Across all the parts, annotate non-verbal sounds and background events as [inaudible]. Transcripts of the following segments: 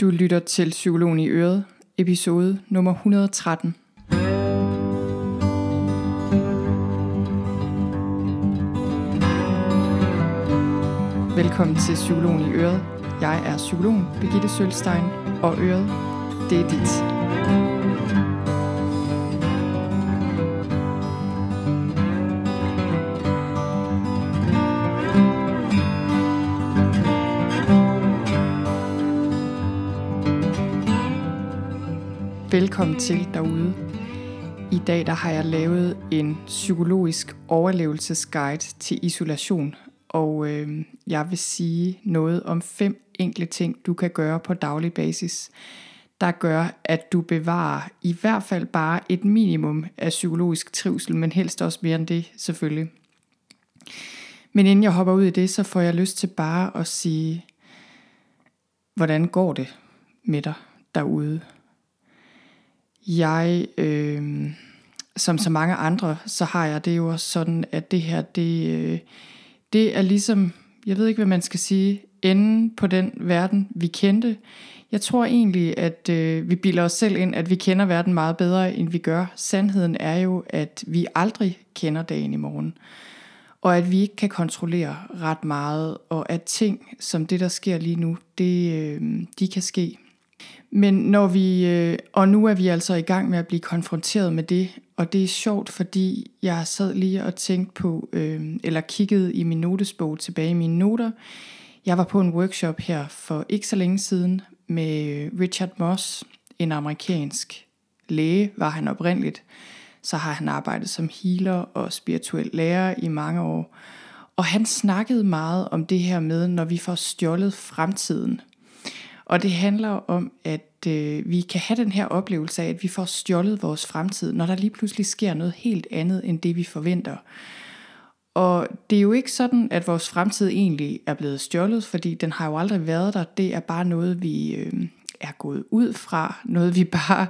Du lytter til Psykologen i Øret, episode nummer 113. Velkommen til Psykologen i Øret. Jeg er psykologen Birgitte Sølstein, og Øret, det er dit. Velkommen til derude. I dag der har jeg lavet en psykologisk overlevelsesguide til isolation, og øh, jeg vil sige noget om fem enkle ting, du kan gøre på daglig basis, der gør, at du bevarer i hvert fald bare et minimum af psykologisk trivsel, men helst også mere end det selvfølgelig. Men inden jeg hopper ud i det, så får jeg lyst til bare at sige, hvordan går det med dig derude? Jeg, øh, som så mange andre, så har jeg det jo også sådan, at det her, det, øh, det er ligesom, jeg ved ikke, hvad man skal sige, enden på den verden, vi kendte. Jeg tror egentlig, at øh, vi bilder os selv ind, at vi kender verden meget bedre, end vi gør. Sandheden er jo, at vi aldrig kender dagen i morgen. Og at vi ikke kan kontrollere ret meget, og at ting som det, der sker lige nu, det, øh, de kan ske men når vi, øh, og nu er vi altså i gang med at blive konfronteret med det, og det er sjovt, fordi jeg sad lige og tænkte på, øh, eller kiggede i min notesbog tilbage i mine noter. Jeg var på en workshop her for ikke så længe siden med Richard Moss, en amerikansk læge, var han oprindeligt. Så har han arbejdet som healer og spirituel lærer i mange år. Og han snakkede meget om det her med, når vi får stjålet fremtiden. Og det handler om, at øh, vi kan have den her oplevelse af, at vi får stjålet vores fremtid, når der lige pludselig sker noget helt andet end det, vi forventer. Og det er jo ikke sådan, at vores fremtid egentlig er blevet stjålet, fordi den har jo aldrig været der. Det er bare noget, vi øh, er gået ud fra. Noget, vi bare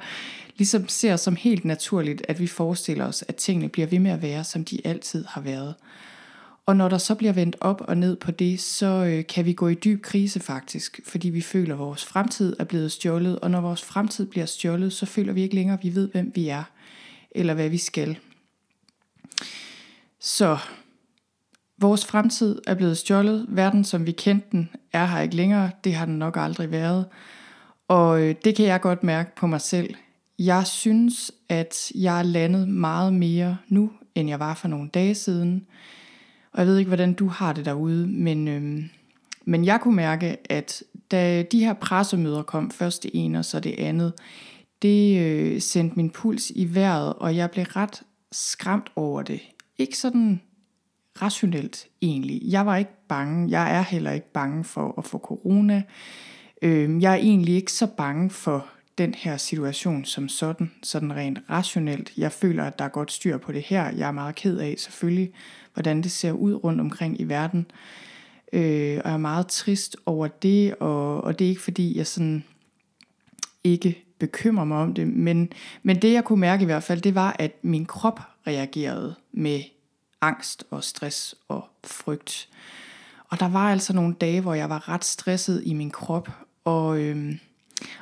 ligesom ser som helt naturligt, at vi forestiller os, at tingene bliver ved med at være, som de altid har været. Og når der så bliver vendt op og ned på det, så øh, kan vi gå i dyb krise faktisk, fordi vi føler, at vores fremtid er blevet stjålet. Og når vores fremtid bliver stjålet, så føler vi ikke længere, at vi ved, hvem vi er, eller hvad vi skal. Så vores fremtid er blevet stjålet. Verden, som vi kendte den, er her ikke længere. Det har den nok aldrig været. Og øh, det kan jeg godt mærke på mig selv. Jeg synes, at jeg er landet meget mere nu, end jeg var for nogle dage siden. Og jeg ved ikke, hvordan du har det derude, men, øhm, men jeg kunne mærke, at da de her pressemøder kom, først det ene og så det andet, det øh, sendte min puls i vejret, og jeg blev ret skræmt over det. Ikke sådan rationelt egentlig. Jeg var ikke bange. Jeg er heller ikke bange for at få corona. Øh, jeg er egentlig ikke så bange for den her situation som sådan, sådan rent rationelt. Jeg føler, at der er godt styr på det her. Jeg er meget ked af selvfølgelig, hvordan det ser ud rundt omkring i verden. Øh, og jeg er meget trist over det, og, og det er ikke fordi, jeg sådan ikke bekymrer mig om det, men, men det jeg kunne mærke i hvert fald, det var, at min krop reagerede med angst og stress og frygt. Og der var altså nogle dage, hvor jeg var ret stresset i min krop, og, Øh,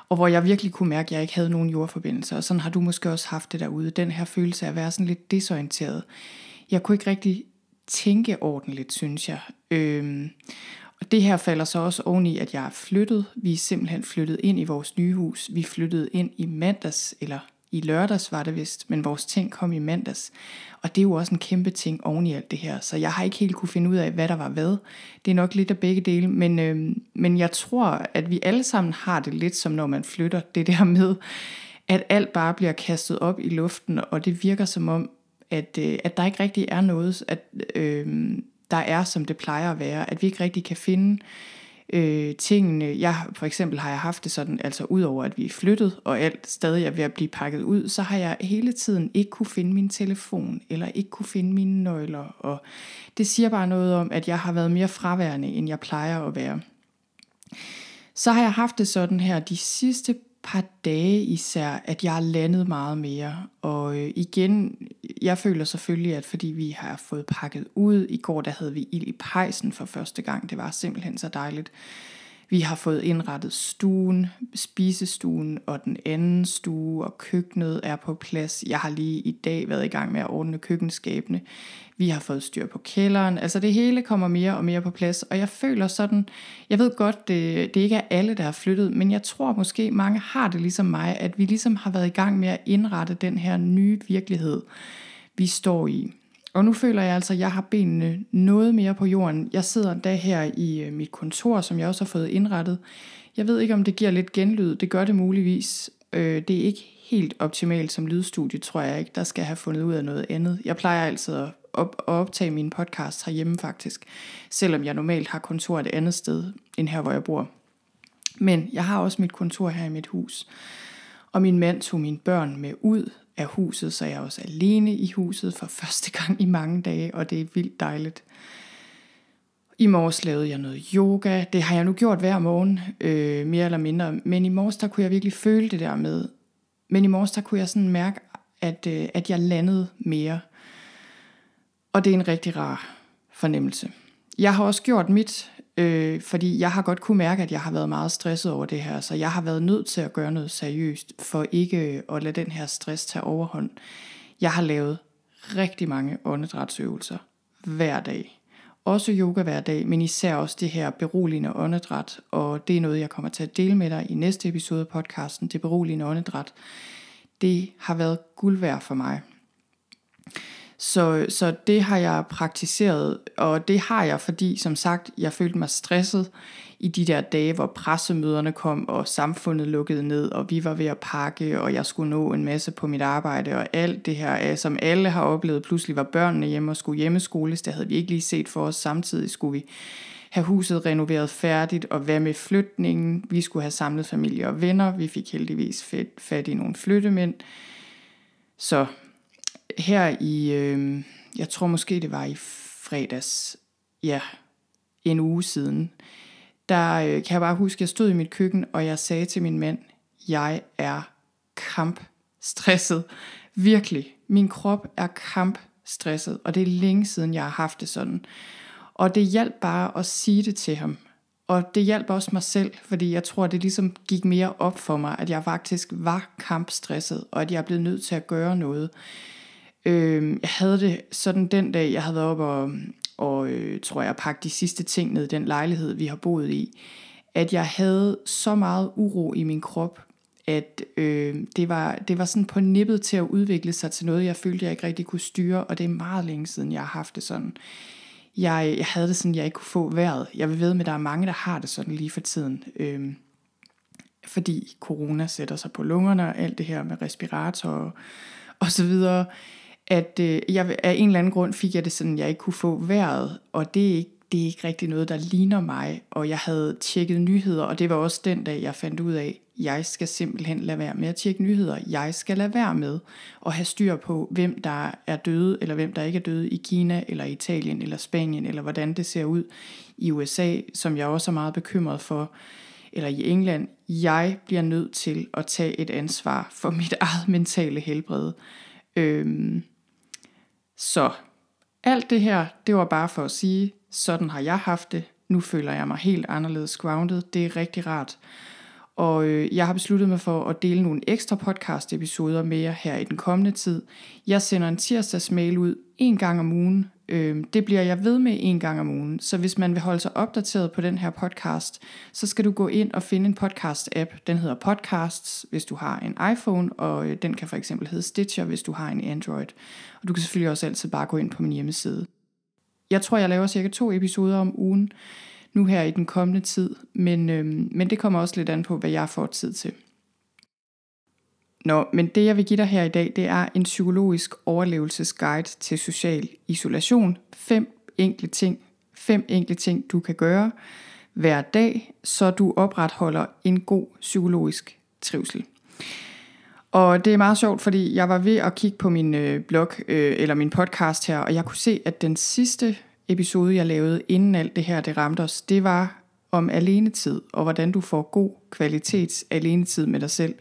og hvor jeg virkelig kunne mærke, at jeg ikke havde nogen jordforbindelse. Og sådan har du måske også haft det derude, den her følelse af at være sådan lidt desorienteret. Jeg kunne ikke rigtig tænke ordentligt, synes jeg. Øhm, og det her falder så også oveni, at jeg er flyttet. Vi er simpelthen flyttet ind i vores nye hus. Vi flyttede ind i mandags, eller i lørdags var det vist, men vores ting kom i mandags. Og det er jo også en kæmpe ting oven i alt det her, så jeg har ikke helt kunne finde ud af, hvad der var hvad. Det er nok lidt af begge dele, men, øh, men jeg tror, at vi alle sammen har det lidt som når man flytter. Det der med, at alt bare bliver kastet op i luften, og det virker som om, at, øh, at der ikke rigtig er noget, at øh, der er, som det plejer at være. At vi ikke rigtig kan finde øh, øh, tingene. Jeg, for eksempel har jeg haft det sådan, altså udover at vi er flyttet, og alt stadig er ved at blive pakket ud, så har jeg hele tiden ikke kunne finde min telefon, eller ikke kunne finde mine nøgler. Og det siger bare noget om, at jeg har været mere fraværende, end jeg plejer at være. Så har jeg haft det sådan her de sidste par dage især, at jeg har landet meget mere. Og øh, igen, jeg føler selvfølgelig, at fordi vi har fået pakket ud, i går der havde vi ild i pejsen for første gang, det var simpelthen så dejligt. Vi har fået indrettet stuen, spisestuen og den anden stue, og køkkenet er på plads. Jeg har lige i dag været i gang med at ordne køkkenskabene. Vi har fået styr på kælderen. Altså det hele kommer mere og mere på plads, og jeg føler sådan, jeg ved godt, det, det ikke er alle, der har flyttet, men jeg tror måske mange har det ligesom mig, at vi ligesom har været i gang med at indrette den her nye virkelighed, vi står i. Og nu føler jeg altså, at jeg har benene noget mere på jorden. Jeg sidder endda her i øh, mit kontor, som jeg også har fået indrettet. Jeg ved ikke, om det giver lidt genlyd. Det gør det muligvis. Øh, det er ikke helt optimalt som lydstudie, tror jeg ikke. Der skal jeg have fundet ud af noget andet. Jeg plejer altid at, op, at optage mine podcasts herhjemme faktisk, selvom jeg normalt har kontor et andet sted end her, hvor jeg bor. Men jeg har også mit kontor her i mit hus. Og min mand tog mine børn med ud af huset, så jeg er også alene i huset for første gang i mange dage, og det er vildt dejligt. I morges lavede jeg noget yoga. Det har jeg nu gjort hver morgen, øh, mere eller mindre. Men i morges, der kunne jeg virkelig føle det der med. Men i morges, der kunne jeg sådan mærke, at, øh, at jeg landede mere. Og det er en rigtig rar fornemmelse. Jeg har også gjort mit, øh, fordi jeg har godt kunne mærke, at jeg har været meget stresset over det her, så jeg har været nødt til at gøre noget seriøst, for ikke øh, at lade den her stress tage overhånd. Jeg har lavet rigtig mange åndedrætsøvelser hver dag. Også yoga hver dag, men især også det her beroligende åndedræt, og det er noget, jeg kommer til at dele med dig i næste episode af podcasten, det beroligende åndedræt. Det har været guld værd for mig. Så, så det har jeg praktiseret, og det har jeg, fordi som sagt, jeg følte mig stresset i de der dage, hvor pressemøderne kom, og samfundet lukkede ned, og vi var ved at pakke, og jeg skulle nå en masse på mit arbejde, og alt det her, øh, som alle har oplevet, pludselig var børnene hjemme og skulle hjemmeskoles, det havde vi ikke lige set for os, samtidig skulle vi have huset renoveret færdigt, og hvad med flytningen, vi skulle have samlet familie og venner, vi fik heldigvis fat i nogle flyttemænd, så her i, øh, jeg tror måske det var i fredags, ja, en uge siden, der øh, kan jeg bare huske, at jeg stod i mit køkken, og jeg sagde til min mand, jeg er kampstresset. Virkelig. Min krop er kampstresset, og det er længe siden, jeg har haft det sådan. Og det hjalp bare at sige det til ham. Og det hjalp også mig selv, fordi jeg tror, det ligesom gik mere op for mig, at jeg faktisk var kampstresset, og at jeg blev nødt til at gøre noget. Øh, jeg havde det sådan den dag, jeg havde været op og, og øh, tror jeg, pakke de sidste ting ned i den lejlighed, vi har boet i, at jeg havde så meget uro i min krop, at øh, det, var, det var sådan på nippet til at udvikle sig til noget, jeg følte, jeg ikke rigtig kunne styre, og det er meget længe siden, jeg har haft det sådan. Jeg, jeg havde det sådan, jeg ikke kunne få vejret. Jeg vil ved med, at der er mange, der har det sådan lige for tiden. Øh, fordi corona sætter sig på lungerne og alt det her med respirator og, og så videre at øh, jeg, af en eller anden grund fik jeg det sådan, jeg ikke kunne få vejret, og det er ikke det er ikke rigtig noget, der ligner mig, og jeg havde tjekket nyheder, og det var også den dag, jeg fandt ud af, jeg skal simpelthen lade være med at tjekke nyheder. Jeg skal lade være med at have styr på, hvem der er døde, eller hvem der ikke er døde i Kina, eller Italien, eller Spanien, eller hvordan det ser ud i USA, som jeg også er meget bekymret for, eller i England. Jeg bliver nødt til at tage et ansvar for mit [laughs] eget mentale helbred. Øhm, så alt det her, det var bare for at sige, sådan har jeg haft det. Nu føler jeg mig helt anderledes grounded. Det er rigtig rart. Og øh, jeg har besluttet mig for at dele nogle ekstra podcast episoder med jer her i den kommende tid. Jeg sender en tirsdags mail ud en gang om ugen. Øh, det bliver jeg ved med en gang om ugen. Så hvis man vil holde sig opdateret på den her podcast, så skal du gå ind og finde en podcast-app. Den hedder Podcasts, hvis du har en iPhone, og øh, den kan for eksempel hedde Stitcher, hvis du har en Android. Og du kan selvfølgelig også altid bare gå ind på min hjemmeside. Jeg tror, jeg laver cirka to episoder om ugen nu her i den kommende tid, men, øh, men det kommer også lidt an på, hvad jeg får tid til. Nå, men det jeg vil give dig her i dag, det er en psykologisk overlevelsesguide til social isolation. Fem enkle ting, fem enkle ting du kan gøre hver dag, så du opretholder en god psykologisk trivsel. Og det er meget sjovt, fordi jeg var ved at kigge på min øh, blog, øh, eller min podcast her, og jeg kunne se, at den sidste episode, jeg lavede, inden alt det her det ramte os, det var om alenetid, og hvordan du får god kvalitets alenetid med dig selv.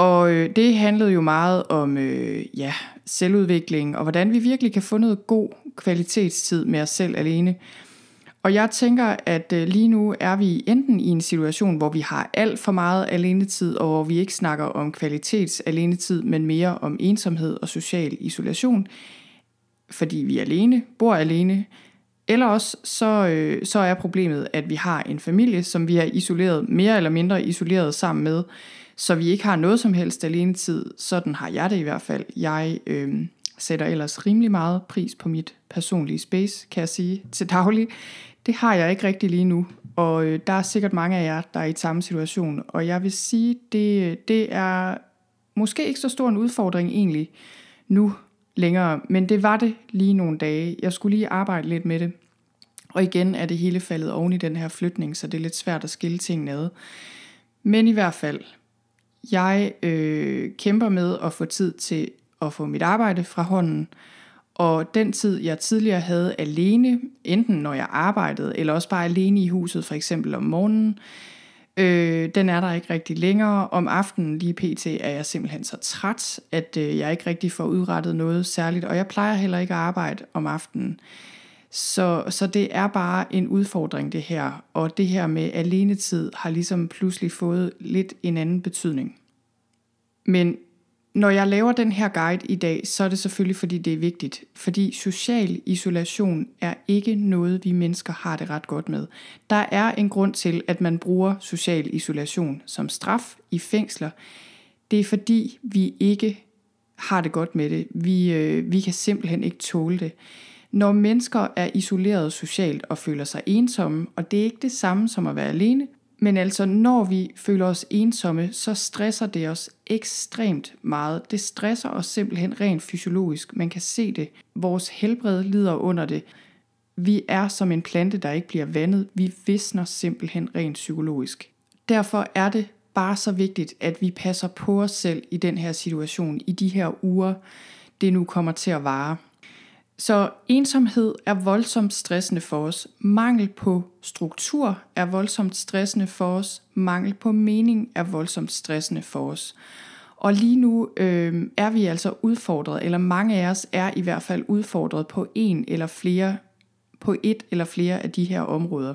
Og øh, det handlede jo meget om øh, ja, selvudvikling, og hvordan vi virkelig kan få noget god kvalitetstid med os selv alene. Og jeg tænker, at øh, lige nu er vi enten i en situation, hvor vi har alt for meget alenetid, og hvor vi ikke snakker om kvalitets alenetid, men mere om ensomhed og social isolation, fordi vi er alene, bor alene, eller også så, øh, så er problemet, at vi har en familie, som vi er isoleret, mere eller mindre isoleret sammen med, så vi ikke har noget som helst alene tid. Sådan har jeg det i hvert fald. Jeg øh, sætter ellers rimelig meget pris på mit personlige space, kan jeg sige, til daglig. Det har jeg ikke rigtig lige nu, og øh, der er sikkert mange af jer, der er i samme situation. Og jeg vil sige, det, det er måske ikke så stor en udfordring egentlig nu længere, men det var det lige nogle dage. Jeg skulle lige arbejde lidt med det. Og igen er det hele faldet oven i den her flytning, så det er lidt svært at skille tingene ad. Men i hvert fald, jeg øh, kæmper med at få tid til at få mit arbejde fra hånden, og den tid, jeg tidligere havde alene, enten når jeg arbejdede, eller også bare alene i huset, for eksempel om morgenen, øh, den er der ikke rigtig længere. Om aftenen lige pt. er jeg simpelthen så træt, at øh, jeg ikke rigtig får udrettet noget særligt, og jeg plejer heller ikke at arbejde om aftenen. Så, så det er bare en udfordring det her, og det her med alenetid har ligesom pludselig fået lidt en anden betydning. Men når jeg laver den her guide i dag, så er det selvfølgelig, fordi det er vigtigt. Fordi social isolation er ikke noget, vi mennesker har det ret godt med. Der er en grund til, at man bruger social isolation som straf i fængsler. Det er fordi, vi ikke har det godt med det. Vi, øh, vi kan simpelthen ikke tåle det. Når mennesker er isoleret socialt og føler sig ensomme, og det er ikke det samme som at være alene, men altså når vi føler os ensomme, så stresser det os ekstremt meget. Det stresser os simpelthen rent fysiologisk. Man kan se det. Vores helbred lider under det. Vi er som en plante, der ikke bliver vandet. Vi visner simpelthen rent psykologisk. Derfor er det bare så vigtigt, at vi passer på os selv i den her situation, i de her uger, det nu kommer til at vare. Så ensomhed er voldsomt stressende for os. Mangel på struktur er voldsomt stressende for os. Mangel på mening er voldsomt stressende for os. Og lige nu øh, er vi altså udfordret, eller mange af os er i hvert fald udfordret på en eller flere, på et eller flere af de her områder.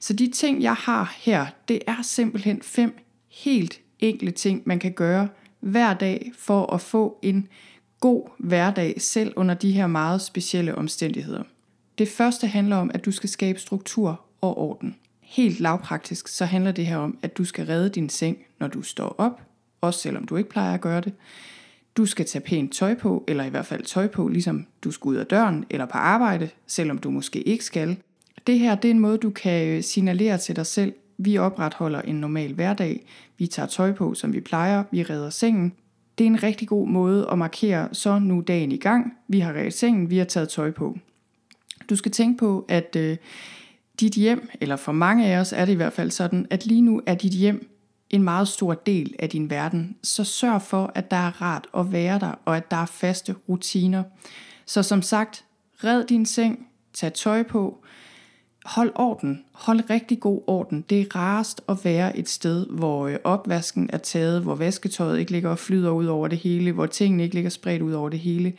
Så de ting, jeg har her, det er simpelthen fem helt enkle ting, man kan gøre hver dag for at få en god hverdag, selv under de her meget specielle omstændigheder. Det første handler om, at du skal skabe struktur og orden. Helt lavpraktisk så handler det her om, at du skal redde din seng, når du står op, også selvom du ikke plejer at gøre det. Du skal tage pænt tøj på, eller i hvert fald tøj på, ligesom du skal ud af døren eller på arbejde, selvom du måske ikke skal. Det her det er en måde, du kan øh, signalere til dig selv, vi opretholder en normal hverdag, vi tager tøj på, som vi plejer, vi redder sengen, det er en rigtig god måde at markere, så nu dagen i gang, vi har ret sengen, vi har taget tøj på. Du skal tænke på, at øh, dit hjem, eller for mange af os er det i hvert fald sådan, at lige nu er dit hjem en meget stor del af din verden. Så sørg for, at der er rart at være der, og at der er faste rutiner. Så som sagt, red din seng, tag tøj på, hold orden. Hold rigtig god orden. Det er rarest at være et sted, hvor øh, opvasken er taget, hvor vasketøjet ikke ligger og flyder ud over det hele, hvor tingene ikke ligger spredt ud over det hele.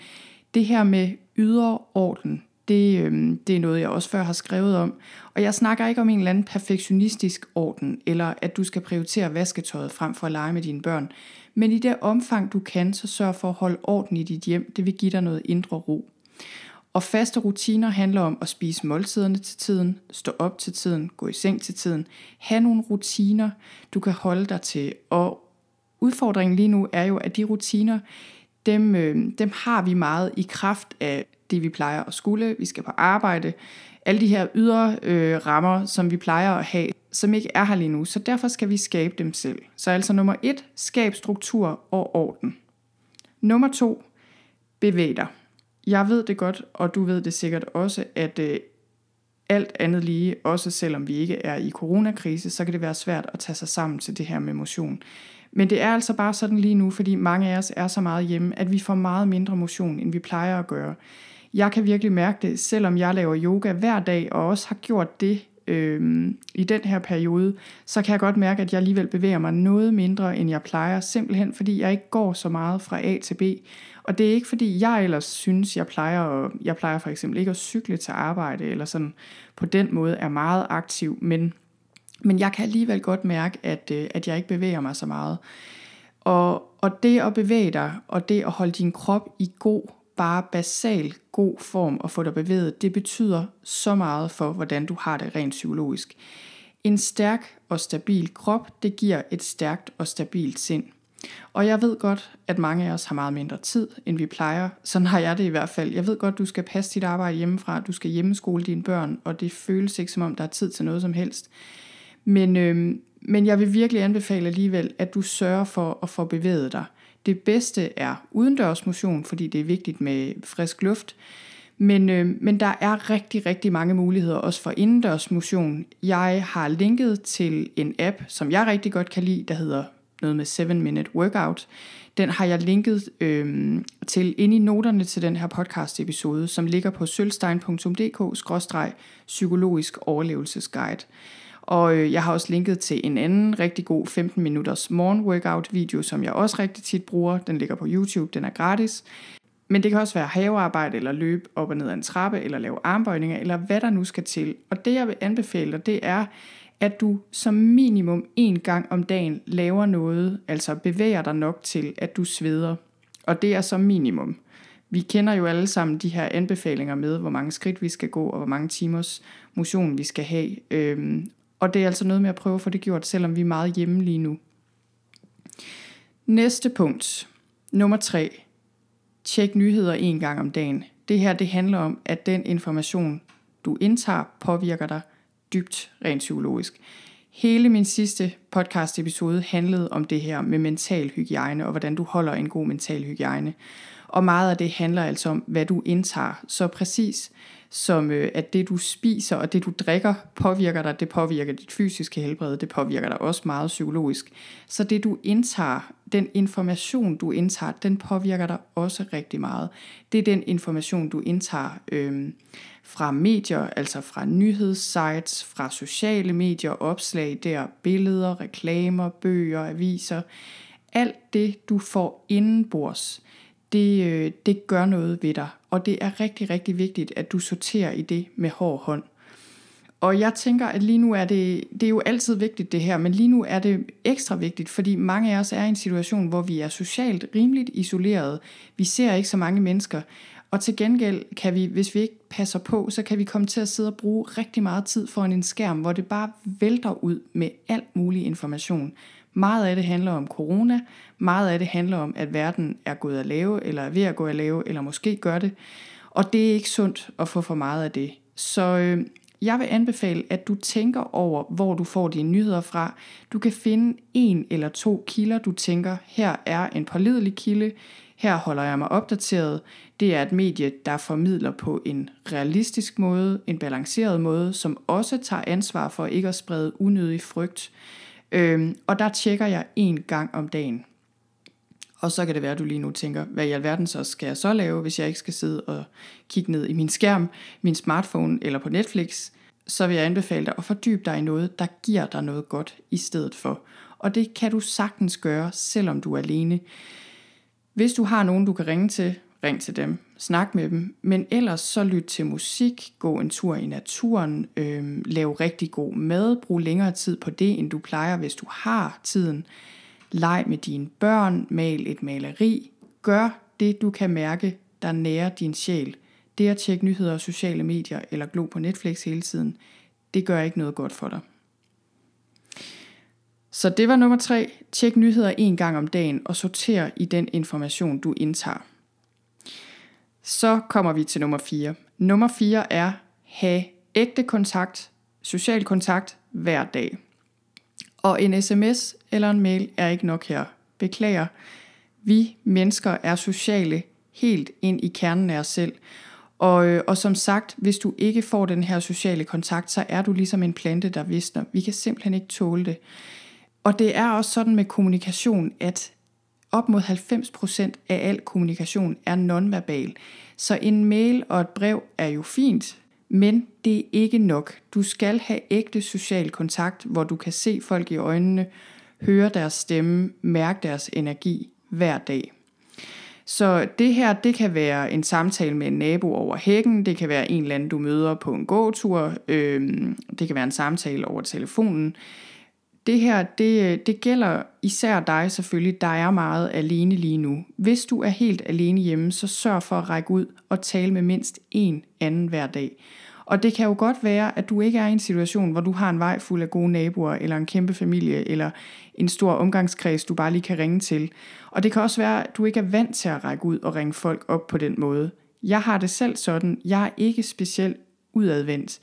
Det her med ydre orden, det, øh, det er noget, jeg også før har skrevet om. Og jeg snakker ikke om en eller anden perfektionistisk orden, eller at du skal prioritere vasketøjet frem for at lege med dine børn. Men i det omfang du kan, så sørg for at holde orden i dit hjem. Det vil give dig noget indre ro. Og faste rutiner handler om at spise måltiderne til tiden, stå op til tiden, gå i seng til tiden. have nogle rutiner, du kan holde dig til. Og udfordringen lige nu er jo, at de rutiner, dem, øh, dem har vi meget i kraft af det, vi plejer at skulle. Vi skal på arbejde. Alle de her ydre øh, rammer, som vi plejer at have, som ikke er her lige nu. Så derfor skal vi skabe dem selv. Så altså nummer et, skab struktur og orden. Nummer to, bevæg dig. Jeg ved det godt, og du ved det sikkert også, at øh, alt andet lige, også selvom vi ikke er i coronakrise, så kan det være svært at tage sig sammen til det her med motion. Men det er altså bare sådan lige nu, fordi mange af os er så meget hjemme, at vi får meget mindre motion, end vi plejer at gøre. Jeg kan virkelig mærke det, selvom jeg laver yoga hver dag, og også har gjort det øh, i den her periode, så kan jeg godt mærke, at jeg alligevel bevæger mig noget mindre, end jeg plejer, simpelthen fordi jeg ikke går så meget fra A til B. Og det er ikke fordi, jeg ellers synes, jeg plejer, at, jeg plejer for eksempel ikke at cykle til arbejde, eller sådan på den måde er meget aktiv, men, men jeg kan alligevel godt mærke, at, øh, at jeg ikke bevæger mig så meget. Og, og det at bevæge dig, og det at holde din krop i god, bare basal god form og få dig bevæget, det betyder så meget for, hvordan du har det rent psykologisk. En stærk og stabil krop, det giver et stærkt og stabilt sind. Og jeg ved godt, at mange af os har meget mindre tid, end vi plejer. Sådan har jeg det i hvert fald. Jeg ved godt, du skal passe dit arbejde hjemmefra, du skal hjemmeskole dine børn, og det føles ikke som om, der er tid til noget som helst. Men, øh, men jeg vil virkelig anbefale alligevel, at du sørger for at få bevæget dig. Det bedste er udendørs motion, fordi det er vigtigt med frisk luft. Men, øh, men der er rigtig, rigtig mange muligheder også for indendørs motion. Jeg har linket til en app, som jeg rigtig godt kan lide, der hedder noget med 7 Minute Workout. Den har jeg linket øh, til ind i noterne til den her podcast episode, som ligger på sølvstein.dk-psykologisk overlevelsesguide. Og øh, jeg har også linket til en anden rigtig god 15 minutters morgen workout video, som jeg også rigtig tit bruger. Den ligger på YouTube, den er gratis. Men det kan også være havearbejde, eller løbe op og ned ad en trappe, eller lave armbøjninger, eller hvad der nu skal til. Og det jeg vil anbefale dig, det er, at du som minimum en gang om dagen laver noget, altså bevæger dig nok til, at du sveder. Og det er som minimum. Vi kender jo alle sammen de her anbefalinger med, hvor mange skridt vi skal gå, og hvor mange timers motion vi skal have. Øhm, og det er altså noget med at prøve at få det gjort, selvom vi er meget hjemme lige nu. Næste punkt, nummer tre. Tjek nyheder en gang om dagen. Det her det handler om, at den information, du indtager, påvirker dig dybt rent psykologisk. Hele min sidste podcast episode handlede om det her med mental hygiejne og hvordan du holder en god mental hygiejne. Og meget af det handler altså om, hvad du indtager. Så præcis som øh, at det du spiser og det du drikker påvirker dig, det påvirker dit fysiske helbred, det påvirker dig også meget psykologisk. Så det du indtager, den information du indtager, den påvirker dig også rigtig meget. Det er den information du indtager øh, fra medier, altså fra nyhedssites, fra sociale medier, opslag der, billeder, reklamer, bøger, aviser. Alt det du får indenbords, det, øh, det gør noget ved dig. Og det er rigtig, rigtig vigtigt, at du sorterer i det med hård hånd. Og jeg tænker, at lige nu er det, det er jo altid vigtigt det her, men lige nu er det ekstra vigtigt, fordi mange af os er i en situation, hvor vi er socialt rimeligt isoleret. Vi ser ikke så mange mennesker. Og til gengæld kan vi, hvis vi ikke passer på, så kan vi komme til at sidde og bruge rigtig meget tid foran en skærm, hvor det bare vælter ud med alt mulig information. Meget af det handler om corona, meget af det handler om, at verden er gået at lave, eller er ved at gå at lave, eller måske gør det. Og det er ikke sundt at få for meget af det. Så øh, jeg vil anbefale, at du tænker over, hvor du får dine nyheder fra. Du kan finde en eller to kilder, du tænker, her er en pålidelig kilde, her holder jeg mig opdateret. Det er et medie, der formidler på en realistisk måde, en balanceret måde, som også tager ansvar for ikke at sprede unødig frygt. Øhm, og der tjekker jeg en gang om dagen. Og så kan det være, at du lige nu tænker, hvad i alverden så skal jeg så lave, hvis jeg ikke skal sidde og kigge ned i min skærm, min smartphone eller på Netflix. Så vil jeg anbefale dig at fordybe dig i noget, der giver dig noget godt i stedet for. Og det kan du sagtens gøre, selvom du er alene. Hvis du har nogen, du kan ringe til, ring til dem, snak med dem, men ellers så lyt til musik, gå en tur i naturen, øh, lav rigtig god mad, brug længere tid på det, end du plejer, hvis du har tiden. Leg med dine børn, mal et maleri, gør det, du kan mærke, der nærer din sjæl. Det at tjekke nyheder og sociale medier eller glo på Netflix hele tiden, det gør ikke noget godt for dig. Så det var nummer tre. Tjek nyheder en gang om dagen og sorter i den information, du indtager. Så kommer vi til nummer 4. Nummer 4 er have ægte kontakt, social kontakt hver dag. Og en sms eller en mail er ikke nok her. Beklager. Vi mennesker er sociale helt ind i kernen af os selv. Og, øh, og som sagt, hvis du ikke får den her sociale kontakt, så er du ligesom en plante, der visner. Vi kan simpelthen ikke tåle det. Og det er også sådan med kommunikation, at op mod 90% af al kommunikation er nonverbal. Så en mail og et brev er jo fint, Men det er ikke nok. Du skal have ægte social kontakt, hvor du kan se folk i øjnene, høre deres stemme, mærke deres energi hver dag. Så det her, det kan være en samtale med en nabo over hækken, det kan være en eller anden, du møder på en gåtur, øh, det kan være en samtale over telefonen. Det her, det, øh, det gælder især dig selvfølgelig, der er meget alene lige nu. Hvis du er helt alene hjemme, så sørg for at række ud og tale med mindst en anden hver dag. Og det kan jo godt være, at du ikke er i en situation, hvor du har en vej fuld af gode naboer, eller en kæmpe familie, eller en stor omgangskreds, du bare lige kan ringe til. Og det kan også være, at du ikke er vant til at række ud og ringe folk op på den måde. Jeg har det selv sådan, jeg er ikke specielt udadvendt.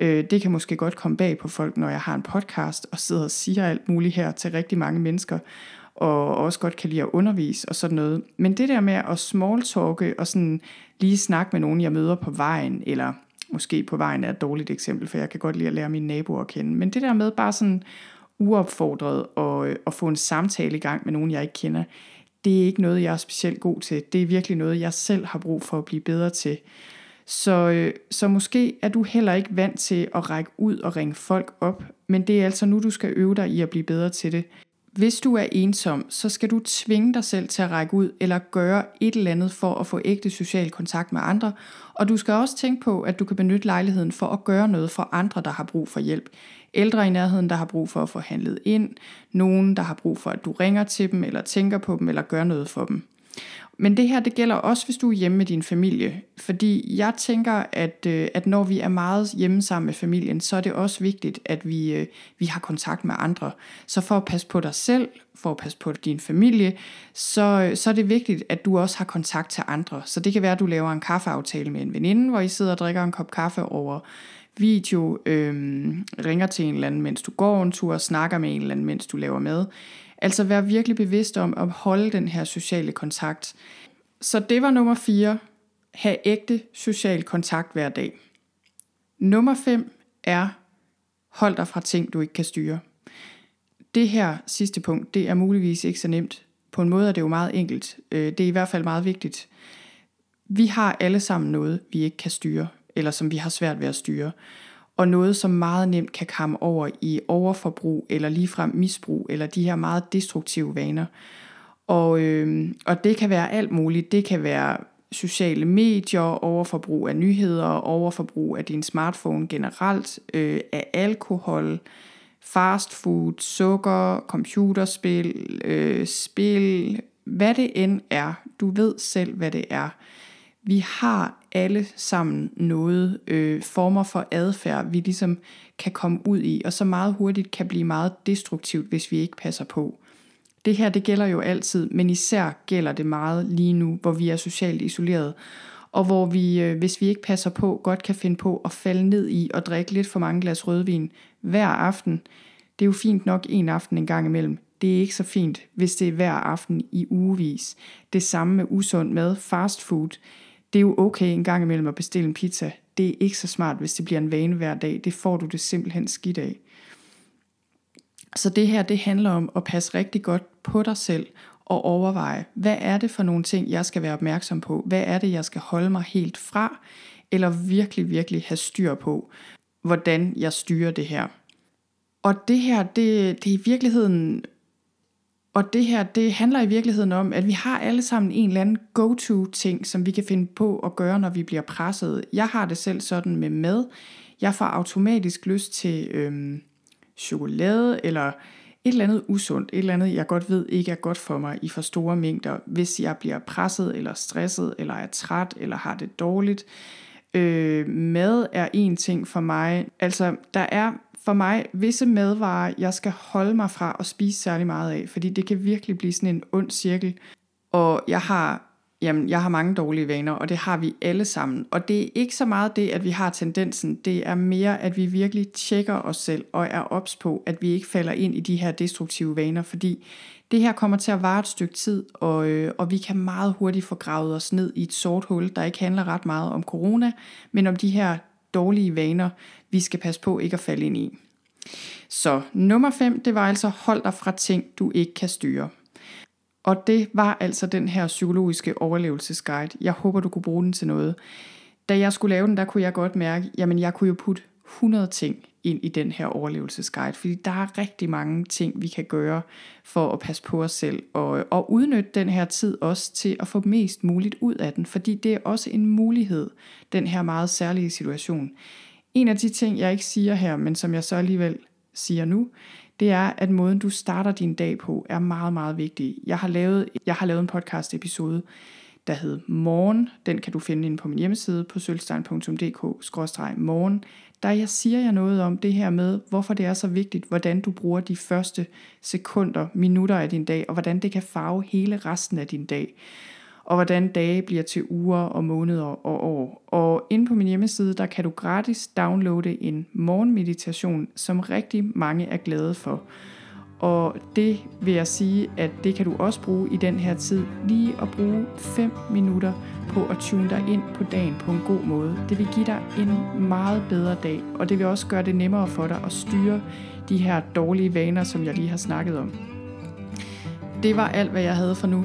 Øh, det kan måske godt komme bag på folk, når jeg har en podcast og sidder og siger alt muligt her til rigtig mange mennesker, og også godt kan lide at undervise og sådan noget. Men det der med at smalltalke og sådan lige snakke med nogen, jeg møder på vejen, eller måske på vejen er et dårligt eksempel, for jeg kan godt lide at lære mine naboer at kende. Men det der med bare sådan uopfordret og, øh, at få en samtale i gang med nogen, jeg ikke kender, det er ikke noget, jeg er specielt god til. Det er virkelig noget, jeg selv har brug for at blive bedre til. Så, øh, så måske er du heller ikke vant til at række ud og ringe folk op, men det er altså nu, du skal øve dig i at blive bedre til det. Hvis du er ensom, så skal du tvinge dig selv til at række ud eller gøre et eller andet for at få ægte social kontakt med andre. Og du skal også tænke på, at du kan benytte lejligheden for at gøre noget for andre, der har brug for hjælp. Ældre i nærheden, der har brug for at få handlet ind. Nogen, der har brug for, at du ringer til dem, eller tænker på dem, eller gør noget for dem. Men det her, det gælder også, hvis du er hjemme med din familie. Fordi jeg tænker, at, øh, at når vi er meget hjemme sammen med familien, så er det også vigtigt, at vi, øh, vi har kontakt med andre. Så for at passe på dig selv, for at passe på din familie, så, øh, så er det vigtigt, at du også har kontakt til andre. Så det kan være, at du laver en kaffeaftale med en veninde, hvor I sidder og drikker en kop kaffe over video, øhm, ringer til en eller anden, mens du går en tur, snakker med en eller anden, mens du laver mad. Altså vær virkelig bevidst om at holde den her sociale kontakt. Så det var nummer 4. Ha' ægte social kontakt hver dag. Nummer 5 er hold dig fra ting, du ikke kan styre. Det her sidste punkt, det er muligvis ikke så nemt. På en måde er det jo meget enkelt. Øh, det er i hvert fald meget vigtigt. Vi har alle sammen noget, vi ikke kan styre, eller som vi har svært ved at styre og noget, som meget nemt kan komme over i overforbrug eller ligefrem misbrug, eller de her meget destruktive vaner. Og, øh, og det kan være alt muligt. Det kan være sociale medier, overforbrug af nyheder, overforbrug af din smartphone generelt, øh, af alkohol, fast food, sukker, computerspil, øh, spil, hvad det end er. Du ved selv, hvad det er. Vi har alle sammen noget øh, former for adfærd, vi ligesom kan komme ud i, og så meget hurtigt kan blive meget destruktivt, hvis vi ikke passer på. Det her, det gælder jo altid, men især gælder det meget lige nu, hvor vi er socialt isoleret, og hvor vi, øh, hvis vi ikke passer på, godt kan finde på at falde ned i og drikke lidt for mange glas rødvin hver aften. Det er jo fint nok en aften en gang imellem. Det er ikke så fint, hvis det er hver aften i ugevis. Det samme med usund mad, fast food det er jo okay en gang imellem at bestille en pizza. Det er ikke så smart, hvis det bliver en vane hver dag. Det får du det simpelthen skidt af. Så det her, det handler om at passe rigtig godt på dig selv og overveje, hvad er det for nogle ting, jeg skal være opmærksom på? Hvad er det, jeg skal holde mig helt fra? Eller virkelig, virkelig have styr på, hvordan jeg styrer det her. Og det her, det, det er i virkeligheden og det her, det handler i virkeligheden om, at vi har alle sammen en eller anden go-to-ting, som vi kan finde på at gøre, når vi bliver presset. Jeg har det selv sådan med mad. Jeg får automatisk lyst til øhm, chokolade, eller et eller andet usundt, et eller andet, jeg godt ved ikke er godt for mig i for store mængder, hvis jeg bliver presset, eller stresset, eller er træt, eller har det dårligt. Øh, mad er en ting for mig. Altså, der er for mig visse madvarer, jeg skal holde mig fra at spise særlig meget af, fordi det kan virkelig blive sådan en ond cirkel. Og jeg har, jamen, jeg har mange dårlige vaner, og det har vi alle sammen. Og det er ikke så meget det, at vi har tendensen, det er mere, at vi virkelig tjekker os selv og er ops på, at vi ikke falder ind i de her destruktive vaner, fordi det her kommer til at vare et stykke tid, og, øh, og vi kan meget hurtigt få gravet os ned i et sort hul, der ikke handler ret meget om corona, men om de her dårlige vaner, vi skal passe på ikke at falde ind i. Så nummer 5, det var altså hold dig fra ting, du ikke kan styre. Og det var altså den her psykologiske overlevelsesguide. Jeg håber, du kunne bruge den til noget. da jeg skulle lave den, der kunne jeg godt mærke, jamen jeg kunne jo putte 100 ting ind i den her overlevelsesguide, fordi der er rigtig mange ting, vi kan gøre for at passe på os selv, og, og udnytte den her tid også til at få mest muligt ud af den, fordi det er også en mulighed, den her meget særlige situation. En af de ting, jeg ikke siger her, men som jeg så alligevel siger nu, det er, at måden du starter din dag på, er meget, meget vigtig. Jeg har lavet, jeg har lavet en podcast episode, der hed Morgen. Den kan du finde inde på min hjemmeside på sølvstein.dk-morgen. Der jeg siger jeg noget om det her med, hvorfor det er så vigtigt, hvordan du bruger de første sekunder, minutter af din dag, og hvordan det kan farve hele resten af din dag og hvordan dage bliver til uger og måneder og år. Og inde på min hjemmeside, der kan du gratis downloade en morgenmeditation, som rigtig mange er glade for. Og det vil jeg sige, at det kan du også bruge i den her tid. Lige at bruge 5 minutter på at tune dig ind på dagen på en god måde. Det vil give dig en meget bedre dag, og det vil også gøre det nemmere for dig at styre de her dårlige vaner, som jeg lige har snakket om. Det var alt, hvad jeg havde for nu.